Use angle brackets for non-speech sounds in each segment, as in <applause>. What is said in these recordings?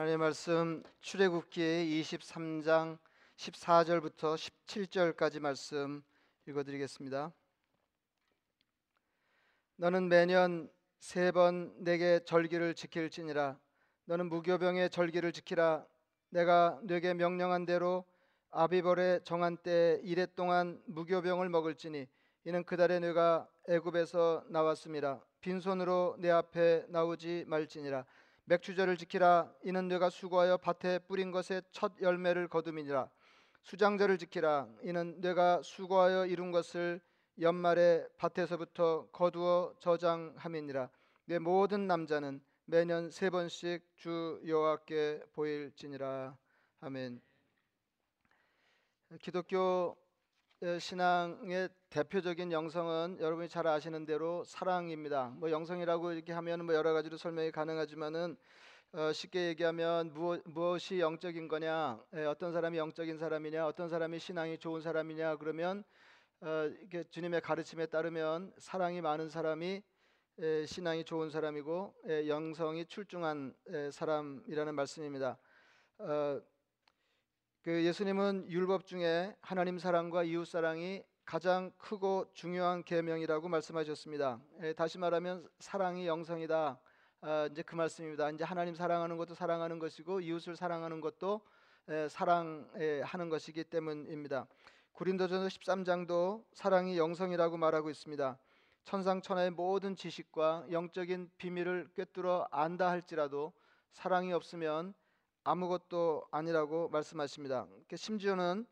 하나님의 말씀 출애굽기 23장 14절부터 17절까지 말씀 읽어드리겠습니다. 너는 매년 세 번 내게 절기를 지킬지니라. 너는 무교병의 절기를 지키라. 내가 네게 명령한 대로 아비벌의 정한 때 이래 동안 무교병을 먹을지니 이는 그 달에 네가 애굽에서 나왔음이라. 빈손으로 내 앞에 나오지 말지니라. 맥주절을 지키라. 이는 네가 수고하여 밭에 뿌린 것의 첫 열매를 거둠이니라. 수장절을 지키라. 이는 네가 수고하여 이룬 것을 연말에 밭에서부터 거두어 저장함이니라. 내 모든 남자는 매년 세 번씩 주 여호와께 보일지니라. 아멘. 기독교 신앙의 대표적인 영성은 여러분이 잘 아시는 대로 사랑입니다. 뭐 영성이라고 이렇게 하면 뭐 여러 가지로 설명이 가능하지만은 어, 쉽게 얘기하면 무엇, 무엇이 영적인 거냐, 에, 어떤 사람이 영적인 사람이냐, 어떤 사람이 신앙이 좋은 사람이냐 그러면 어, 이게 주님의 가르침에 따르면 사랑이 많은 사람이 에, 신앙이 좋은 사람이고 에, 영성이 출중한 에, 사람이라는 말씀입니다. 어, 그 예수님은 율법 중에 하나님 사랑과 이웃 사랑이 가장 크고 중요한 계명이라고 말씀하셨습니다. 에, 다시 말하면 사랑이 영성이다. 아, 이제 그 말씀입니다. 이제 하나님 사랑하는 것도 사랑하는 것이고 이웃을 사랑하는 것도 에, 사랑하는 것이기 때문입니다. 고린도전서 13장도 사랑이 영성이라고 말하고 있습니다. 천상천하의 모든 지식과 영적인 비밀을 꿰뚫어 안다 할지라도 사랑이 없으면 아무것도 아니라고 말씀하십니다. 심지어는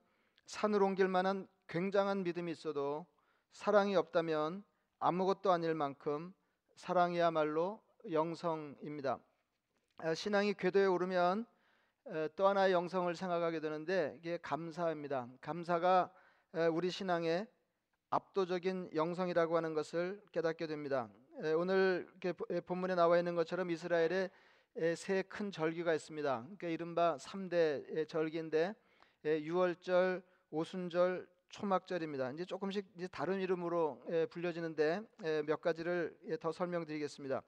산을 옮길 만한 굉장한 믿음이 있어도 사랑이 없다면 아무것도 아닐 만큼 사랑이야말로 영성입니다. 아, 신앙이 궤도에 오르면 또 하나의 영성을 생각하게 되는데 이게 감사입니다. 감사가 우리 신앙의 압도적인 영성이라고 하는 것을 깨닫게 됩니다. 오늘 본문에 나와 있는 것처럼 이스라엘의 세 큰 절기가 있습니다. 그러니까 이른바 3대 절기인데 6월절, 오순절, 초막절입니다. 이제 조금씩 이제 다른 이름으로 불려지는데 몇 가지를 더 설명드리겠습니다.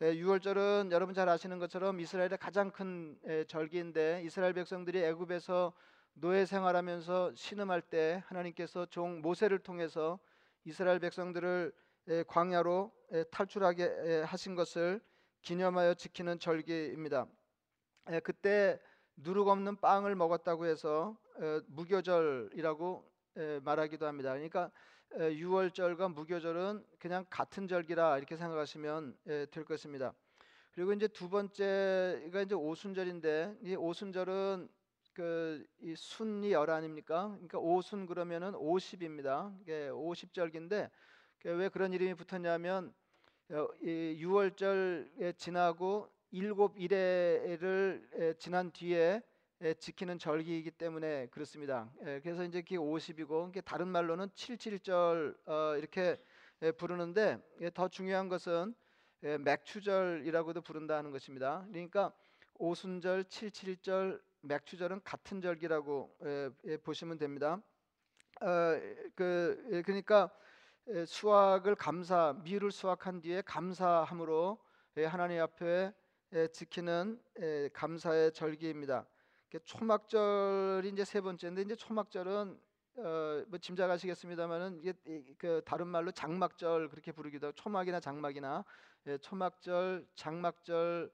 6월절은 여러분 잘 아시는 것처럼 이스라엘의 가장 큰 절기인데 이스라엘 백성들이 애굽에서 노예 생활하면서 신음할 때 하나님께서 종 모세를 통해서 이스라엘 백성들을 광야로 탈출하게 하신 것을 기념하여 지키는 절기입니다. 에, 그때 누룩 없는 빵을 먹었다고 해서 에, 무교절이라고 에, 말하기도 합니다. 그러니까 에, 6월절과 무교절은 그냥 같은 절기라 이렇게 생각하시면 에, 될 것입니다. 그리고 이제 두 번째가 이제 오순절인데 이 오순절은 그 이 순이 열 아닙니까? 그러니까 오순 그러면은 50입니다. 이게 50절기인데 왜 그런 이름이 붙었냐면 6월절 지나고 일곱 일회를 지난 뒤에 지키는 절기이기 때문에 그렇습니다. 그래서 이제 그게 50이고 다른 말로는 77절 어, 이렇게 부르는데 더 중요한 것은 맥추절이라고도 부른다는 것입니다. 그러니까 오순절, 77절, 맥추절은 같은 절기라고 보시면 됩니다. 어, 그 그러니까 수확을 감사 미를 수확한 뒤에 감사함으로 하나님 앞에 지키는 감사의 절기입니다. 초막절이 이제 세 번째인데 이제 초막절은 어, 뭐 짐작하시겠습니다만은 이게 그 다른 말로 장막절 그렇게 부르기도 하고 초막이나 장막이나 예, 초막절, 장막절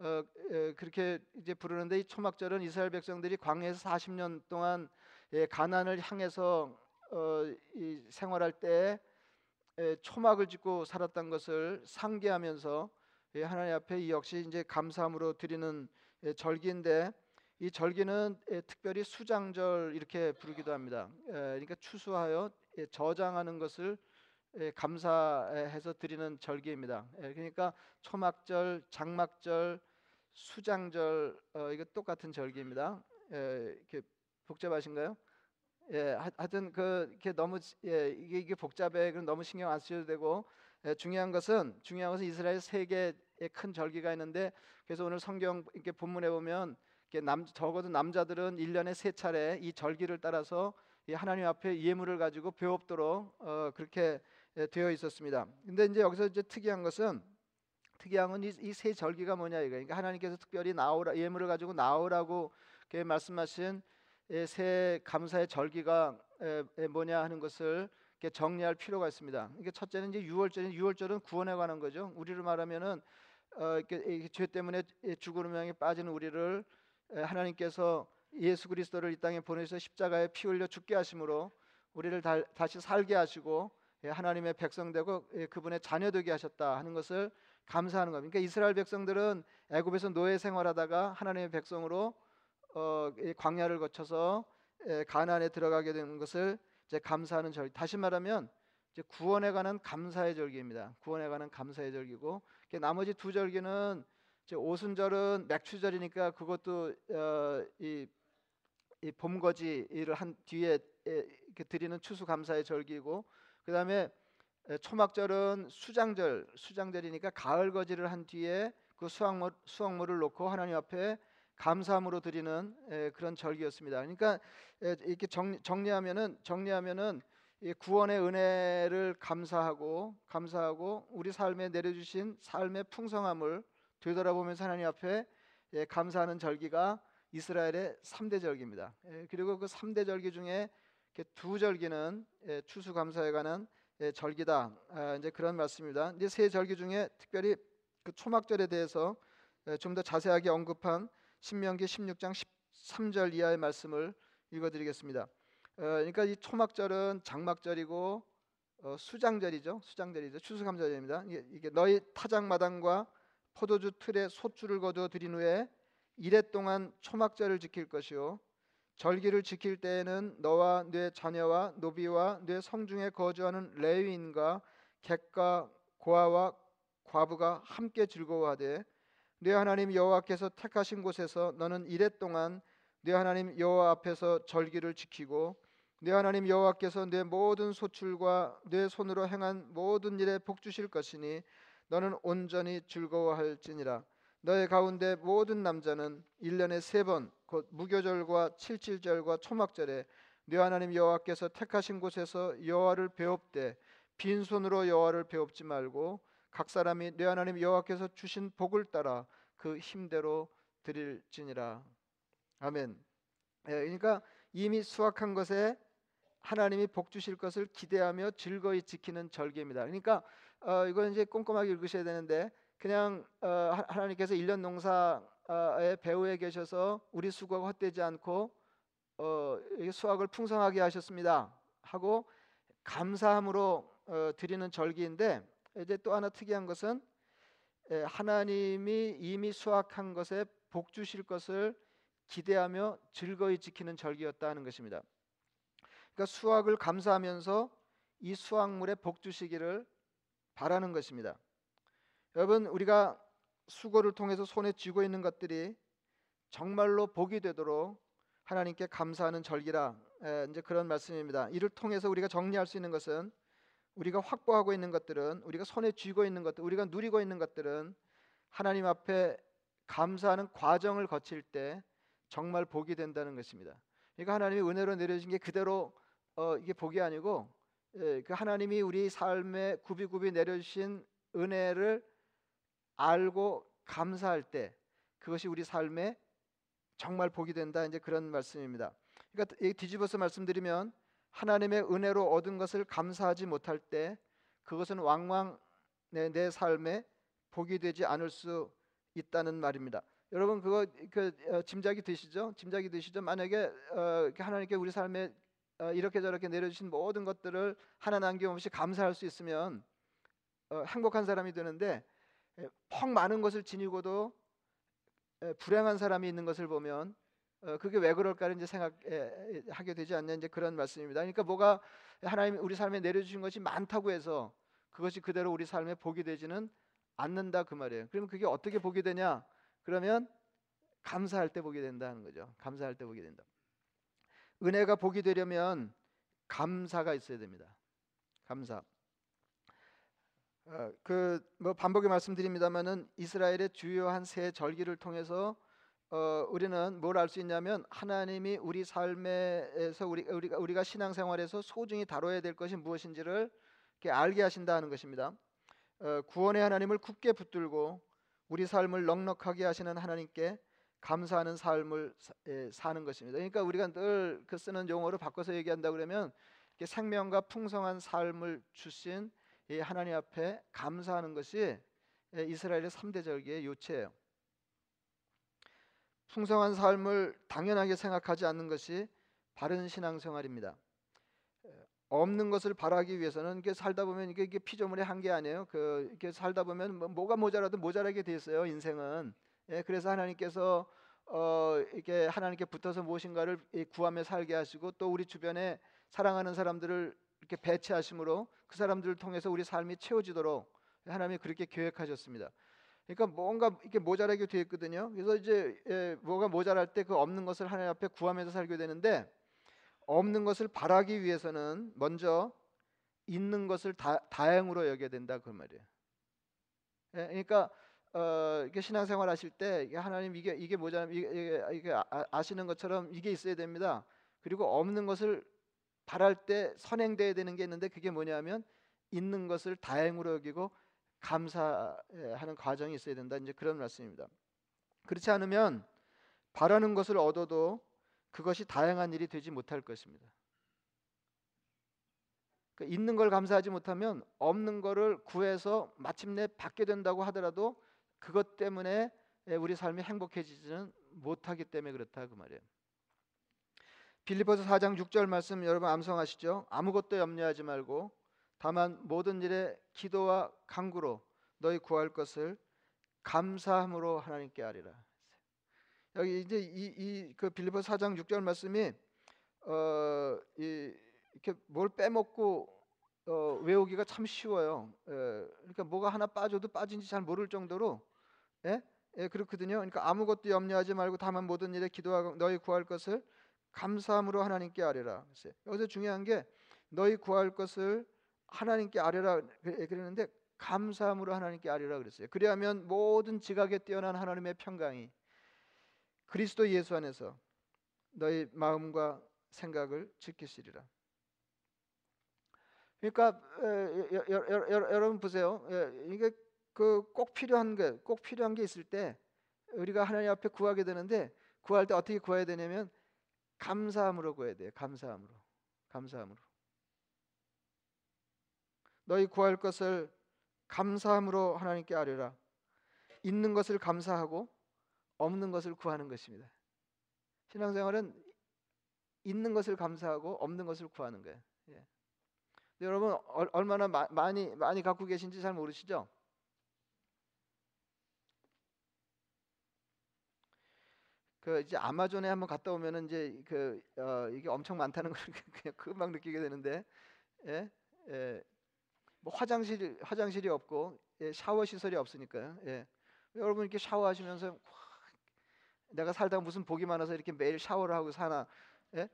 어, 예, 그렇게 이제 부르는데 이 초막절은 이스라엘 백성들이 광야에서 40년 동안 예, 가난을 향해서 어, 이 생활할 때 초막을 짓고 살았던 것을 상기하면서 하나님 앞에 이 역시 이제 감사함으로 드리는 절기인데 이 절기는 특별히 수장절 이렇게 부르기도 합니다. 그러니까 추수하여 저장하는 것을 감사해서 드리는 절기입니다. 그러니까 초막절, 장막절, 수장절 어, 이거 똑같은 절기입니다. 이렇게 복잡하신가요? 예, 하여튼 그 이렇게 너무 예, 이게, 이게 복잡해. 그럼 너무 신경 안 쓰셔도 되고 예, 중요한 것은 중요한 것은 이스라엘 세 개의 큰 절기가 있는데 그래서 오늘 성경 이렇게 본문에 보면 이렇게 남 적어도 남자들은 1년에 세 차례 이 절기를 따라서 이 하나님 앞에 예물을 가지고 배웁도록 어, 그렇게 예, 되어 있었습니다. 근데 이제 여기서 이제 특이한 것은 특이한 건 이세 절기가 뭐냐 이거. 그러니까 하나님께서 특별히 나오라 예물을 가지고 나오라고 이렇게 말씀하신 예, 새 감사의 절기가 뭐냐 하는 것을 정리할 필요가 있습니다. 이게 첫째는 이제 유월절인 유월절은 구원에 관한 거죠. 우리를 말하면은 어, 이렇게, 죄 때문에 운명에 빠진 우리를 에, 하나님께서 예수 그리스도를 이 땅에 보내서 십자가에 피 흘려 죽게 하심으로 우리를 다, 다시 살게 하시고 예, 하나님의 백성 되고 예, 그분의 자녀 되게 하셨다 하는 것을 감사하는 겁니다. 그러니까 이스라엘 백성들은 애굽에서 노예 생활하다가 하나님의 백성으로 어, 이 광야를 거쳐서 예, 가나안에 들어가게 되는 것을 이제 감사하는 절기. 다시 말하면 이제 구원에 관한 감사의 절기입니다. 구원에 관한 감사의 절기고 나머지 두 절기는 이제 오순절은 맥추절이니까 그것도 어, 이, 이 봄거지를 한 뒤에 이렇게 드리는 추수 감사의 절기고 그 다음에 초막절은 수장절 수장절이니까 가을 거지를 한 뒤에 그 수확물 수확물을 놓고 하나님 앞에 감사함으로 드리는 그런 절기였습니다. 그러니까 이렇게 정리, 정리하면은 정리하면은 구원의 은혜를 감사하고 감사하고 우리 삶에 내려주신 삶의 풍성함을 되돌아보면서 하나님 앞에 감사하는 절기가 이스라엘의 3대 절기입니다. 그리고 그 3대 절기 중에 두 절기는 추수 감사에 관한 절기다. 아, 이제 그런 말씀입니다. 이제 세 절기 중에 특별히 그 초막절에 대해서 좀 더 자세하게 언급한 신명기 16장 13절 이하의 말씀을 읽어드리겠습니다. 어, 그러니까 이 초막절은 장막절이고 어, 수장절이죠. 수장절이죠. 추수감사절입니다. 이게, 너희 타작 마당과 포도주 틀에 소줄을 거두어 드린 후에 이래 동안 초막절을 지킬 것이요 절기를 지킬 때에는 너와 네 자녀와 노비와 네 성중에 거주하는 레위인과 객과 고아와 과부가 함께 즐거워하되 네 하나님 여호와께서 택하신 곳에서 너는 이래 동안 네 하나님 여호와 앞에서 절기를 지키고 네 하나님 여호와께서 네 모든 소출과 네 손으로 행한 모든 일에 복 주실 것이니 너는 온전히 즐거워할지니라. 너의 가운데 모든 남자는 1년에 세 번 곧 무교절과 칠칠절과 초막절에 네 하나님 여호와께서 택하신 곳에서 여호와를 배웁되 빈손으로 여호와를 배웁지 말고 각 사람이 내 하나님 여호와께서 주신 복을 따라 그 힘대로 드릴지니라. 아멘. 예, 그러니까 이미 수확한 것에 하나님이 복 주실 것을 기대하며 즐거이 지키는 절기입니다. 그러니까 어, 이건 이제 꼼꼼하게 읽으셔야 되는데 그냥 어, 하나님께서 일년 농사의 배후에 계셔서 우리 수고가 헛되지 않고 어, 수확을 풍성하게 하셨습니다. 하고 감사함으로 어, 드리는 절기인데 이제 또 하나 특이한 것은 하나님이 이미 수확한 것에 복 주실 것을 기대하며 즐거이 지키는 절기였다는 것입니다. 그러니까 수확을 감사하면서 이 수확물에 복 주시기를 바라는 것입니다. 여러분 우리가 수고를 통해서 손에 쥐고 있는 것들이 정말로 복이 되도록 하나님께 감사하는 절기라 이제 그런 말씀입니다. 이를 통해서 우리가 정리할 수 있는 것은 우리가 확보하고 있는 것들은 우리가 손에 쥐고 있는 것들, 우리가 누리고 있는 것들은 하나님 앞에 감사하는 과정을 거칠 때 정말 복이 된다는 것입니다. 그러니까 하나님이 은혜로 내려진 게 그대로 어, 이게 복이 아니고 예, 그 하나님이 우리 삶에 굽이굽이 내려주신 은혜를 알고 감사할 때 그것이 우리 삶에 정말 복이 된다 이제 그런 말씀입니다. 그러니까 뒤집어서 말씀드리면 하나님의 은혜로 얻은 것을 감사하지 못할 때 그것은 왕왕 내, 내 삶에 복이 되지 않을 수 있다는 말입니다. 여러분 그거 그 어, 짐작이 되시죠? 짐작이 되시죠? 만약에 어, 하나님께 우리 삶에 어, 이렇게 저렇게 내려주신 모든 것들을 하나 남김없이 감사할 수 있으면 어, 행복한 사람이 되는데 펑 많은 것을 지니고도 에, 불행한 사람이 있는 것을 보면 어, 그게 왜 그럴까를 이제 생각하게 되지 않냐 이제 그런 말씀입니다. 그러니까 뭐가 하나님 우리 삶에 내려주신 것이 많다고 해서 그것이 그대로 우리 삶에 복이 되지는 않는다 그 말이에요. 그러면 그게 어떻게 복이 되냐? 그러면 감사할 때 복이 된다는 거죠. 감사할 때 복이 된다. 은혜가 복이 되려면 감사가 있어야 됩니다. 감사. 어, 그뭐 반복에 말씀드립니다만은 이스라엘의 주요한 세 절기를 통해서 어, 우리는 뭘 알 수 있냐면 하나님이 우리 삶에서 우리 우리가 우리가 신앙생활에서 소중히 다뤄야 될 것이 무엇인지를 알게 하신다는 것입니다. 어, 구원의 하나님을 굳게 붙들고 우리 삶을 넉넉하게 하시는 하나님께 감사하는 삶을 사, 예, 사는 것입니다. 그러니까 우리가 늘 그 쓰는 용어로 바꿔서 얘기한다 그러면 생명과 풍성한 삶을 주신 이 하나님 앞에 감사하는 것이 예, 이스라엘의 3대 절기의 요체예요. 풍성한 삶을 당연하게 생각하지 않는 것이 바른 신앙생활입니다. 없는 것을 바라기 위해서는 이게 살다 보면 이게, 이게 피조물의 한계 아니에요. 그 이렇게 살다 보면 뭐, 뭐가 모자라도 모자라게 돼 있어요. 인생은. 예, 그래서 하나님께서 어, 이렇게 하나님께 붙어서 무엇인가를 구하며 살게 하시고 또 우리 주변에 사랑하는 사람들을 이렇게 배치하심으로 그 사람들을 통해서 우리 삶이 채워지도록 하나님이 그렇게 계획하셨습니다. 그러니까 뭔가 이렇게 모자라게 되어 있거든요. 그래서 이제 예, 뭐가 모자랄 때 그 없는 것을 하나님 앞에 구하면서 살게 되는데 없는 것을 바라기 위해서는 먼저 있는 것을 다, 다행으로 여겨야 된다 그 말이에요. 예, 그러니까 어, 이게 신앙생활 하실 때 하나님 이게 이게 뭐냐면 이게, 이게, 이게 아, 아시는 것처럼 이게 있어야 됩니다. 그리고 없는 것을 바랄 때 선행돼야 되는 게 있는데 그게 뭐냐면 있는 것을 다행으로 여기고 감사하는 과정이 있어야 된다. 이제 그런 말씀입니다. 그렇지 않으면 바라는 것을 얻어도 그것이 다양한 일이 되지 못할 것입니다. 그러니까 있는 걸 감사하지 못하면 없는 거를 구해서 마침내 받게 된다고 하더라도 그것 때문에 우리 삶이 행복해지지는 못하기 때문에 그렇다 그 말이에요. 빌리포스 4장 6절 말씀 여러분 암송하시죠? 아무것도 염려하지 말고 다만 모든 일에 기도와 간구로 너희 구할 것을 감사함으로 하나님께 아리라. 여기 이제 이 이 그 빌리포 4장 6절 말씀이 어, 이, 이렇게 뭘 빼먹고 어, 외우기가 참 쉬워요. 에, 그러니까 뭐가 하나 빠져도 빠진지 잘 모를 정도로 예? 예, 그렇거든요. 그러니까 아무것도 염려하지 말고 다만 모든 일에 기도하고 너희 구할 것을 감사함으로 하나님께 아뢰라. 여기서 중요한 게 너희 구할 것을 하나님께 아뢰라 그랬는데 감사함으로 하나님께 아뢰라 그랬어요. 그리하면 모든 지각에 뛰어난 하나님의 평강이 그리스도 예수 안에서 너희 마음과 생각을 지키시리라. 그러니까 여러분 보세요. 예, 이게 그 꼭 필요한 게 꼭 필요한 게 있을 때 우리가 하나님 앞에 구하게 되는데 구할 때 어떻게 구해야 되냐면 감사함으로 구해야 돼요. 감사함으로. 감사함으로. 너희 구할 것을 감사함으로 하나님께 아뢰라. 있는 것을 감사하고 없는 것을 구하는 것입니다. 신앙생활은 있는 것을 감사하고 없는 것을 구하는 거예요. 예. 여러분 얼마나 마, 많이 많이 갖고 계신지 잘 모르시죠? 그 이제 아마존에 한번 갔다 오면은 이제 그 어, 이게 엄청 많다는 걸 <laughs> 그냥 금방 느끼게 되는데, 예, 예, 뭐 화장실 화장실이 없고 예, 샤워 시설이 없으니까요. 예. 여러분 이렇게 샤워하시면서 내가 살다 무슨 복이 많아서 이렇게 매일 샤워를 하고 사나? 예?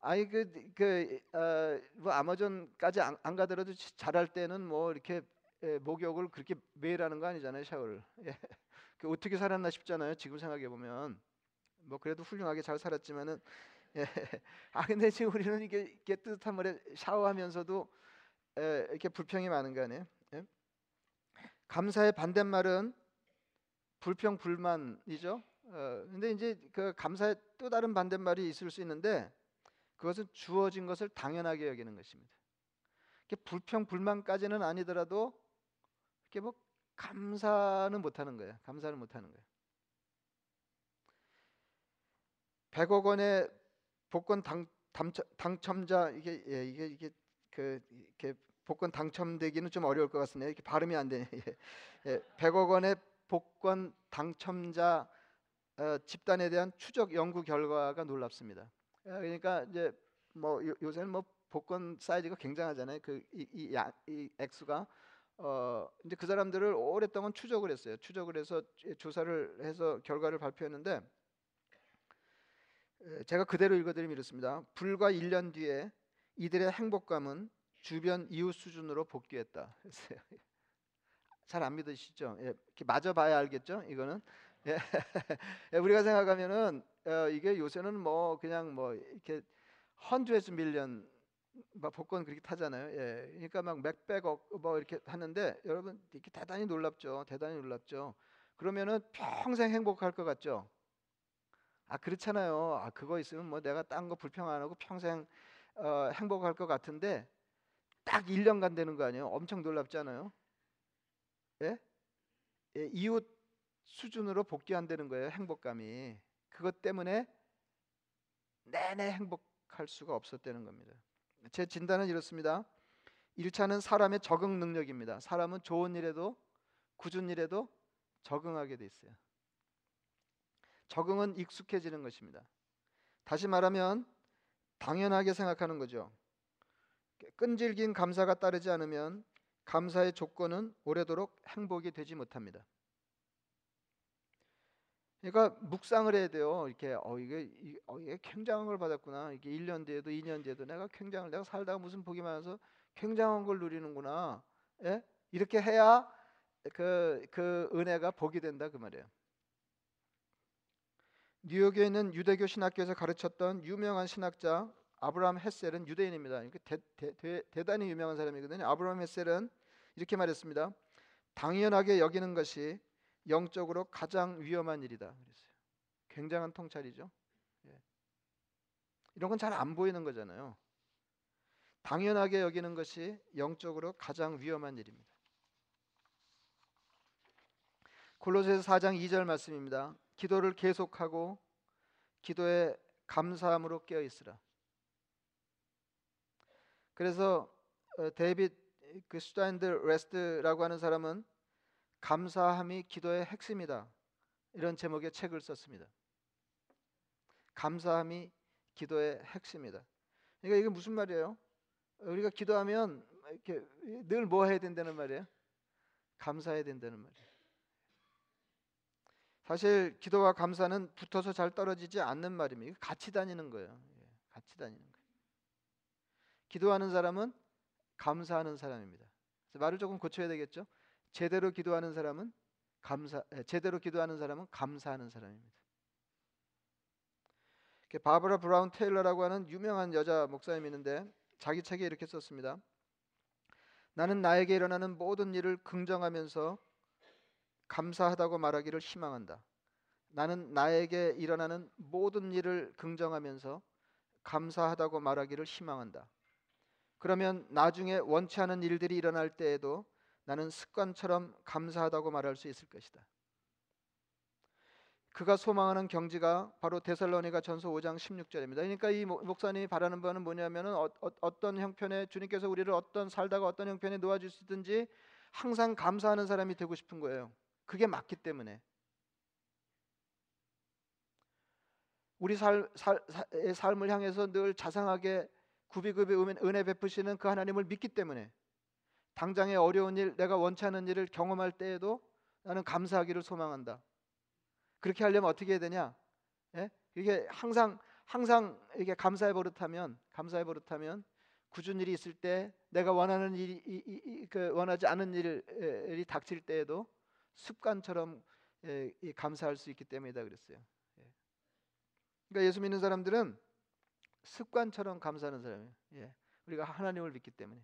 아니 그그 그, 어, 뭐 아마존까지 안, 안, 가더라도 잘할 때는 뭐 이렇게 예, 목욕을 그렇게 매일 하는 거 아니잖아요 샤워를. 예. 그 어떻게 살았나 싶잖아요. 지금 생각해 보면 뭐 그래도 훌륭하게 잘 살았지만은 예. <laughs> 아 근데 지금 우리는 이게, 이게 뜨뜻한 물에 샤워하면서도 에, 이렇게 불평이 많은 거 아니에요? 예? 감사의 반대말은 불평 불만이죠. 어, 근데 이제 그 감사의 또 다른 반대말이 있을 수 있는데 그것은 주어진 것을 당연하게 여기는 것입니다. 이렇게 불평 불만까지는 아니더라도 이렇게 뭐 감사는 못하는 거예요. 감사는 못하는 거예요. 100억 원의 복권 당, 당첨, 자 이게 예, 이게 이게 그 이렇게 복권 당첨되기는 좀 어려울 것 같습니다. 이렇게 발음이 안 되네. <laughs> 예. 예, 100억 원의 복권 당첨자 어, 집단에 대한 추적 연구 결과가 놀랍습니다. 예, 그러니까 이제 뭐 요, 요새는 뭐 복권 사이즈가 굉장하잖아요. 그이 이, 액수가 어 이제 그 사람들을 오랫동안 추적을 했어요. 추적을 해서 조사를 해서 결과를 발표했는데 제가 그대로 읽어드리면 이렇습니다. 불과 1년 뒤에 이들의 행복감은 주변 이웃 수준으로 복귀했다. <laughs> 잘 안 믿으시죠? 예, 이렇게 맞아 봐야 알겠죠? 이거는 예. <laughs> 예, 우리가 생각하면은 어, 이게 요새는 뭐 그냥 뭐 이렇게 헌드레스 밀리언 막 복권 그렇게 타잖아요. 예. 그러니까 막 몇백억 뭐 이렇게 하는데 여러분 이렇게 대단히 놀랍죠. 대단히 놀랍죠. 그러면은 평생 행복할 것 같죠. 아 그렇잖아요. 아 그거 있으면 뭐 내가 딴 거 불평 안 하고 평생 어, 행복할 것 같은데 딱 1년간 되는 거 아니에요? 엄청 놀랍잖아요. 예? 예, 이웃 수준으로 복귀한다는 거예요. 행복감이. 그것 때문에 내내 행복할 수가 없었다는 겁니다. 제 진단은 이렇습니다. 1차는 사람의 적응 능력입니다. 사람은 좋은 일에도 굳은 일에도 적응하게 돼 있어요. 적응은 익숙해지는 것입니다. 다시 말하면 당연하게 생각하는 거죠. 끈질긴 감사가 따르지 않으면 감사의 조건은 오래도록 행복이 되지 못합니다. 그러니까 묵상을 해야 돼요. 이렇게 어 이게 어, 이게 굉장한 걸 받았구나. 이게 1년 뒤에도 2년 뒤에도 내가 굉장을 내가 살다가 무슨 복이 많아서 굉장한 걸 누리는구나. 예? 이렇게 해야 그, 그 은혜가 복이 된다 그 말이에요. 뉴욕에 있는 유대교 신학교에서 가르쳤던 유명한 신학자 아브라함 헤셀은 유대인입니다. 대, 대, 대단히 유명한 사람이거든요. 아브라함 헤셀은 이렇게 말했습니다. 당연하게 여기는 것이 영적으로 가장 위험한 일이다. 그랬어요. 굉장한 통찰이죠. 예. 이런 건 잘 안 보이는 거잖아요. 당연하게 여기는 것이 영적으로 가장 위험한 일입니다. 골로새서 4장 2절 말씀입니다. 기도를 계속하고 기도에 감사함으로 깨어 있으라. 그래서 어, 데이빗 그 스타인들 라스트라고 하는 사람은 감사함이 기도의 핵심이다. 이런 제목의 책을 썼습니다. 감사함이 기도의 핵심이다. 그러니까 이게 무슨 말이에요? 우리가 기도하면 이렇게 늘 뭐 해야 된다는 말이에요? 감사해야 된다는 말이에요. 사실 기도와 감사는 붙어서 잘 떨어지지 않는 말입니다. 같이 다니는 거예요. 예, 같이 다니는 거예요. 기도하는 사람은 감사하는 사람입니다. 말을 조금 고쳐야 되겠죠. 제대로 기도하는 사람은 감사 제대로 기도하는 사람은 감사하는 사람입니다. 바브라 브라운 테일러라고 하는 유명한 여자 목사님이 있는데 자기 책에 이렇게 썼습니다. 나는 나에게 일어나는 모든 일을 긍정하면서 감사하다고 말하기를 희망한다. 나는 나에게 일어나는 모든 일을 긍정하면서 감사하다고 말하기를 희망한다. 그러면 나중에 원치 않은 일들이 일어날 때에도 나는 습관처럼 감사하다고 말할 수 있을 것이다. 그가 소망하는 경지가 바로 데살로니가 전서 5장 16절입니다. 그러니까 이 목사님이 바라는 바는 뭐냐면은 어, 어 떤 형편에 주님께서 우리를 어떤 살다가 어떤 형편에 놓아 주시든지 항상 감사하는 사람이 되고 싶은 거예요. 그게 맞기 때문에 우리 살, 살, 삶을 향해서 늘 자상하게 구비구비 은혜 베푸시는 그 하나님을 믿기 때문에 당장의 어려운 일, 내가 원치 않은 일을 경험할 때에도 나는 감사하기를 소망한다. 그렇게 하려면 어떻게 해야 되냐? 예? 이게 항상 항상 이게 감사의 버릇하면 감사의 버릇하면 굳은 일이 있을 때 내가 원하는 일이 이, 이, 그 원하지 않은 일이 닥칠 때에도 습관처럼 예, 감사할 수 있기 때문이다 그랬어요. 예. 그러니까 예수 믿는 사람들은 습관처럼 감사하는 사람이에요. 예. 우리가 하나님을 믿기 때문에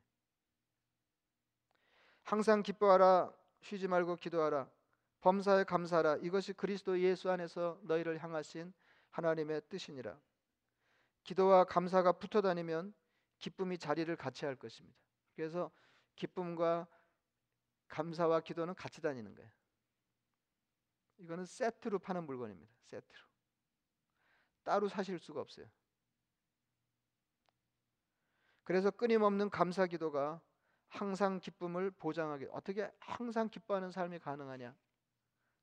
항상 기뻐하라 쉬지 말고 기도하라 범사에 감사하라 이것이 그리스도 예수 안에서 너희를 향하신 하나님의 뜻이니라. 기도와 감사가 붙어 다니면 기쁨이 자리를 같이 할 것입니다. 그래서 기쁨과 감사와 기도는 같이 다니는 거예요. 이거는 세트로 파는 물건입니다. 세트로. 따로 사실 수가 없어요. 그래서 끊임없는 감사 기도가 항상 기쁨을 보장하게 어떻게 항상 기뻐하는 삶이 가능하냐?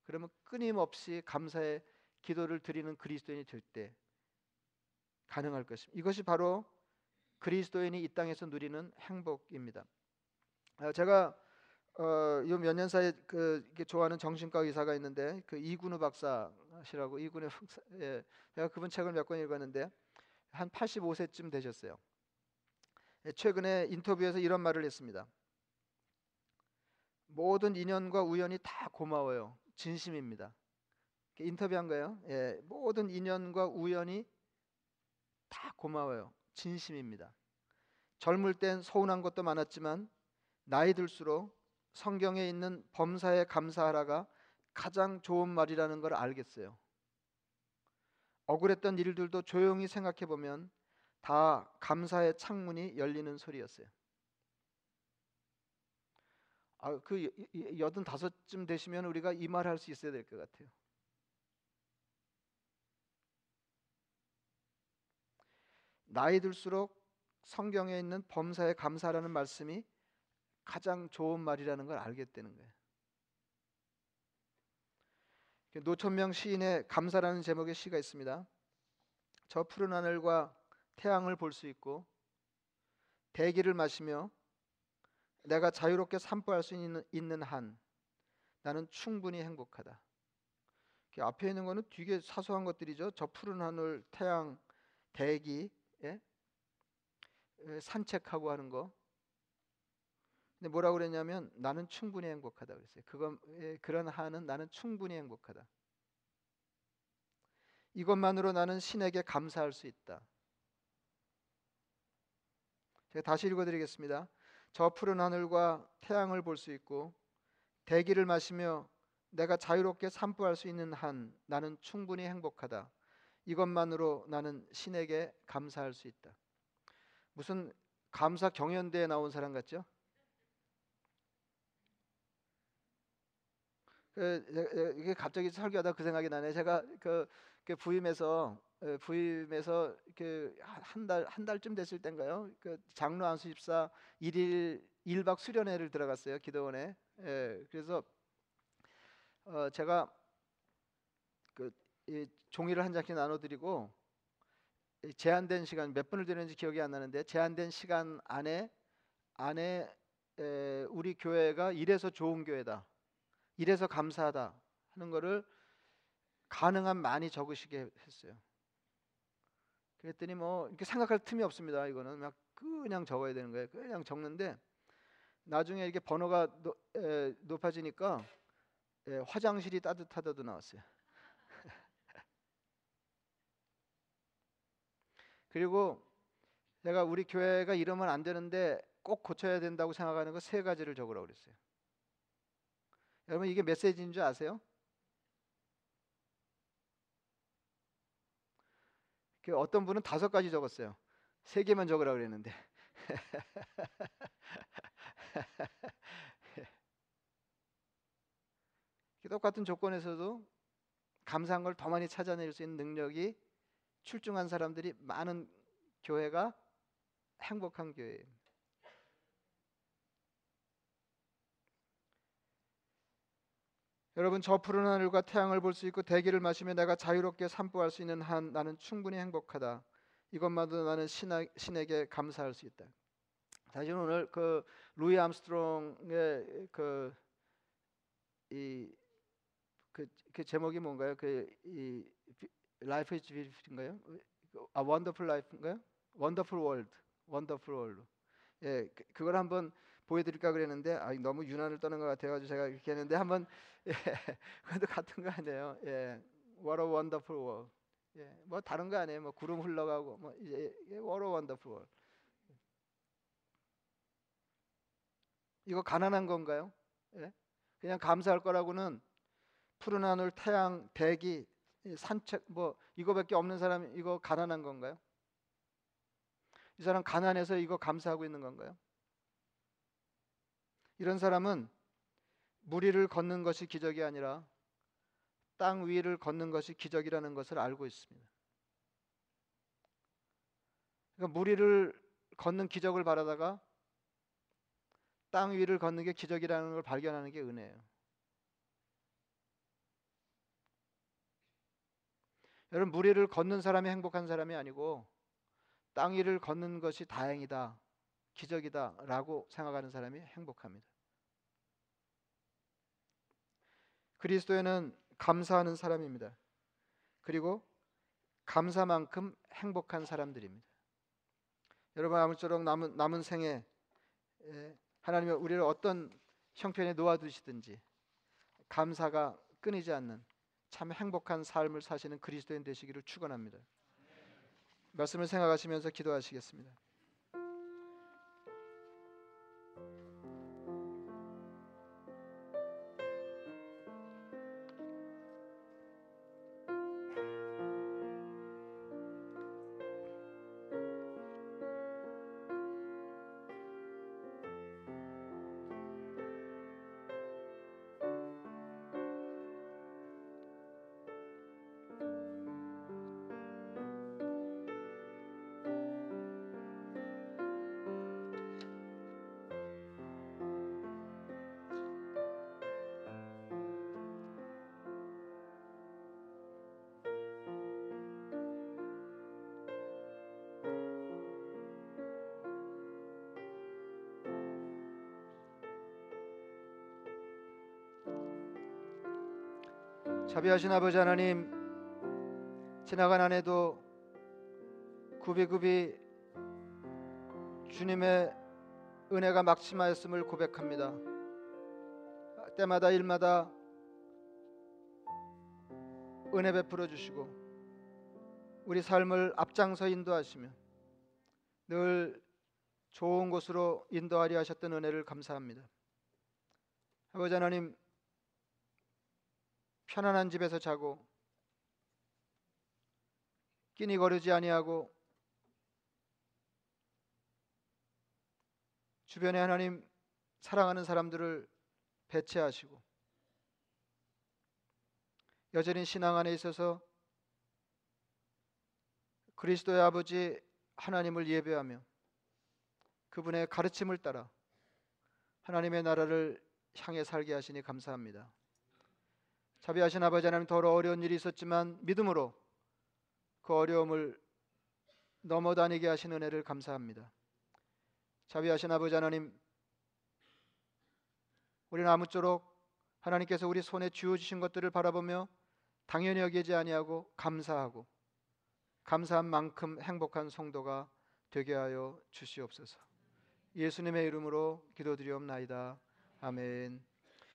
그러면 끊임없이 감사의 기도를 드리는 그리스도인이 될 때 가능할 것입니다. 이것이 바로 그리스도인이 이 땅에서 누리는 행복입니다. 아, 제가 어, 요몇년 사이에 그 좋아하는 정신과 의사가 있는데 그 이군우 박사시라고 이군우 예, 제가 그분 책을 몇 권 읽었는데 한 85세쯤 되셨어요. 예, 최근에 인터뷰에서 이런 말을 했습니다. 모든 인연과 우연이 다 고마워요. 진심입니다. 인터뷰한 거예요. 예, 모든 인연과 우연이 다 고마워요. 진심입니다. 젊을 땐 서운한 것도 많았지만 나이 들수록 성경에 있는 범사에 감사하라가 가장 좋은 말이라는 걸 알겠어요. 억울했던 일들도 조용히 생각해 보면 다 감사의 창문이 열리는 소리였어요. 아, 그 여든 다섯쯤 되시면 우리가 이 말 할 수 있어야 될 것 같아요. 나이 들수록 성경에 있는 범사에 감사라는 말씀이 가장 좋은 말이라는 걸 알게 되는 거예요. 노천명 시인의 감사라는 제목의 시가 있습니다. 저 푸른 하늘과 태양을 볼 수 있고 대기를 마시며 내가 자유롭게 산보할 수 있는, 있는 한 나는 충분히 행복하다. 앞에 있는 거는 되게 사소한 것들이죠. 저 푸른 하늘, 태양, 대기, 예? 산책하고 하는 거. 근데 뭐라고 그랬냐면 나는 충분히 행복하다 그랬어요. 그건 그런 한은 나는 충분히 행복하다. 이것만으로 나는 신에게 감사할 수 있다. 제가 다시 읽어드리겠습니다. 저 푸른 하늘과 태양을 볼 수 있고 대기를 마시며 내가 자유롭게 산보할 수 있는 한 나는 충분히 행복하다. 이것만으로 나는 신에게 감사할 수 있다. 무슨 감사 경연대에 나온 사람 같죠? 그 이게 갑자기 설교하다 그 생각이 나네. 제가 그, 그 부임해서 부임해서 그한 달한 달쯤 됐을 때인가요? 그 장로 안수 집사 일일 1박 수련회를 들어갔어요 기도원에. 예, 그래서 어, 제가 그 종이를 한 장씩 나눠드리고 제한된 시간 몇 분을 드렸는지 기억이 안 나는데 제한된 시간 안에 안에 에, 우리 교회가 이래서 좋은 교회다. 이래서 감사하다 하는 거를 가능한 많이 적으시게 했어요. 그랬더니 뭐 이렇게 생각할 틈이 없습니다. 이거는 막 그냥 적어야 되는 거예요. 그냥 적는데 나중에 이게 번호가 노, 에, 높아지니까 에, 화장실이 따뜻하다도 나왔어요. <laughs> 그리고 제가 우리 교회가 이러면 안 되는데 꼭 고쳐야 된다고 생각하는 거 세 가지를 적으라고 그랬어요. 여러분 이게 메시지인 줄 아세요? 어떤 분은 다섯 가지 적었어요. 세 개만 적으라고 그랬는데. <laughs> 똑같은 조건에서도 감사한 걸 더 많이 찾아낼 수 있는 능력이 출중한 사람들이 많은 교회가 행복한 교회예요. 여러분 저 푸른 하늘과 태양을 볼 수 있고 대기를 마시며 내가 자유롭게 산보할 수 있는 한 나는 충분히 행복하다. 이것만도 나는 신하, 신에게 감사할 수 있다. 사실 오늘 그 루이 암스트롱의 그 이 그, 그 제목이 뭔가요? 그 이 Life is beauty인가요? 아 Wonderful Life인가요? Wonderful World. Wonderful World. 예, 그, 그걸 한번 보여드릴까 그랬는데 아, 너무 유난을 떠는 것 같아가지고 제가 이렇게 했는데 한번 예, <laughs> 그것도 같은 거 아니에요. 예, What a wonderful world. 예, 뭐 다른 거 아니에요. 뭐 구름 흘러가고 뭐 이제 예, What a wonderful world. 이거 가난한 건가요? 예? 그냥 감사할 거라고는 푸른 하늘, 태양, 대기, 산책 뭐 이거밖에 없는 사람 이거 가난한 건가요? 이 사람 가난해서 이거 감사하고 있는 건가요? 이런 사람은 물 위를 걷는 것이 기적이 아니라 땅 위를 걷는 것이 기적이라는 것을 알고 있습니다. 그러니까 물 위를 걷는 기적을 바라다가 땅 위를 걷는 게 기적이라는 걸 발견하는 게 은혜예요. 여러분 물 위를 걷는 사람이 행복한 사람이 아니고 땅 위를 걷는 것이 다행이다. 기적이다라고 생각하는 사람이 행복합니다. 그리스도에는 감사하는 사람입니다. 그리고 감사만큼 행복한 사람들입니다. 여러분 아무쪼록 남은 남은 생에 하나님이 우리를 어떤 형편에 놓아두시든지 감사가 끊이지 않는 참 행복한 삶을 사시는 그리스도인 되시기를 축원합니다. 말씀을 생각하시면서 기도하시겠습니다. 자비하신 아버지 하나님 지나간 한 해도 굽이굽이 주님의 은혜가 막심하였음을 고백합니다. 때마다 일마다 은혜 베풀어 주시고 우리 삶을 앞장서 인도하시며 늘 좋은 곳으로 인도하려 하셨던 은혜를 감사합니다. 아버지 하나님 편안한 집에서 자고 끼니 거르지 아니하고 주변에 하나님 사랑하는 사람들을 배치하시고 여전히 신앙 안에 있어서 그리스도의 아버지 하나님을 예배하며 그분의 가르침을 따라 하나님의 나라를 향해 살게 하시니 감사합니다. 자비하신 아버지 하나님 더러 어려운 일이 있었지만 믿음으로 그 어려움을 넘어다니게 하신 은혜를 감사합니다. 자비하신 아버지 하나님 우리는 아무쪼록 하나님께서 우리 손에 쥐어 주신 것들을 바라보며 당연히 여기지 아니하고 감사하고 감사한 만큼 행복한 성도가 되게 하여 주시옵소서. 예수님의 이름으로 기도드리옵나이다. 아멘.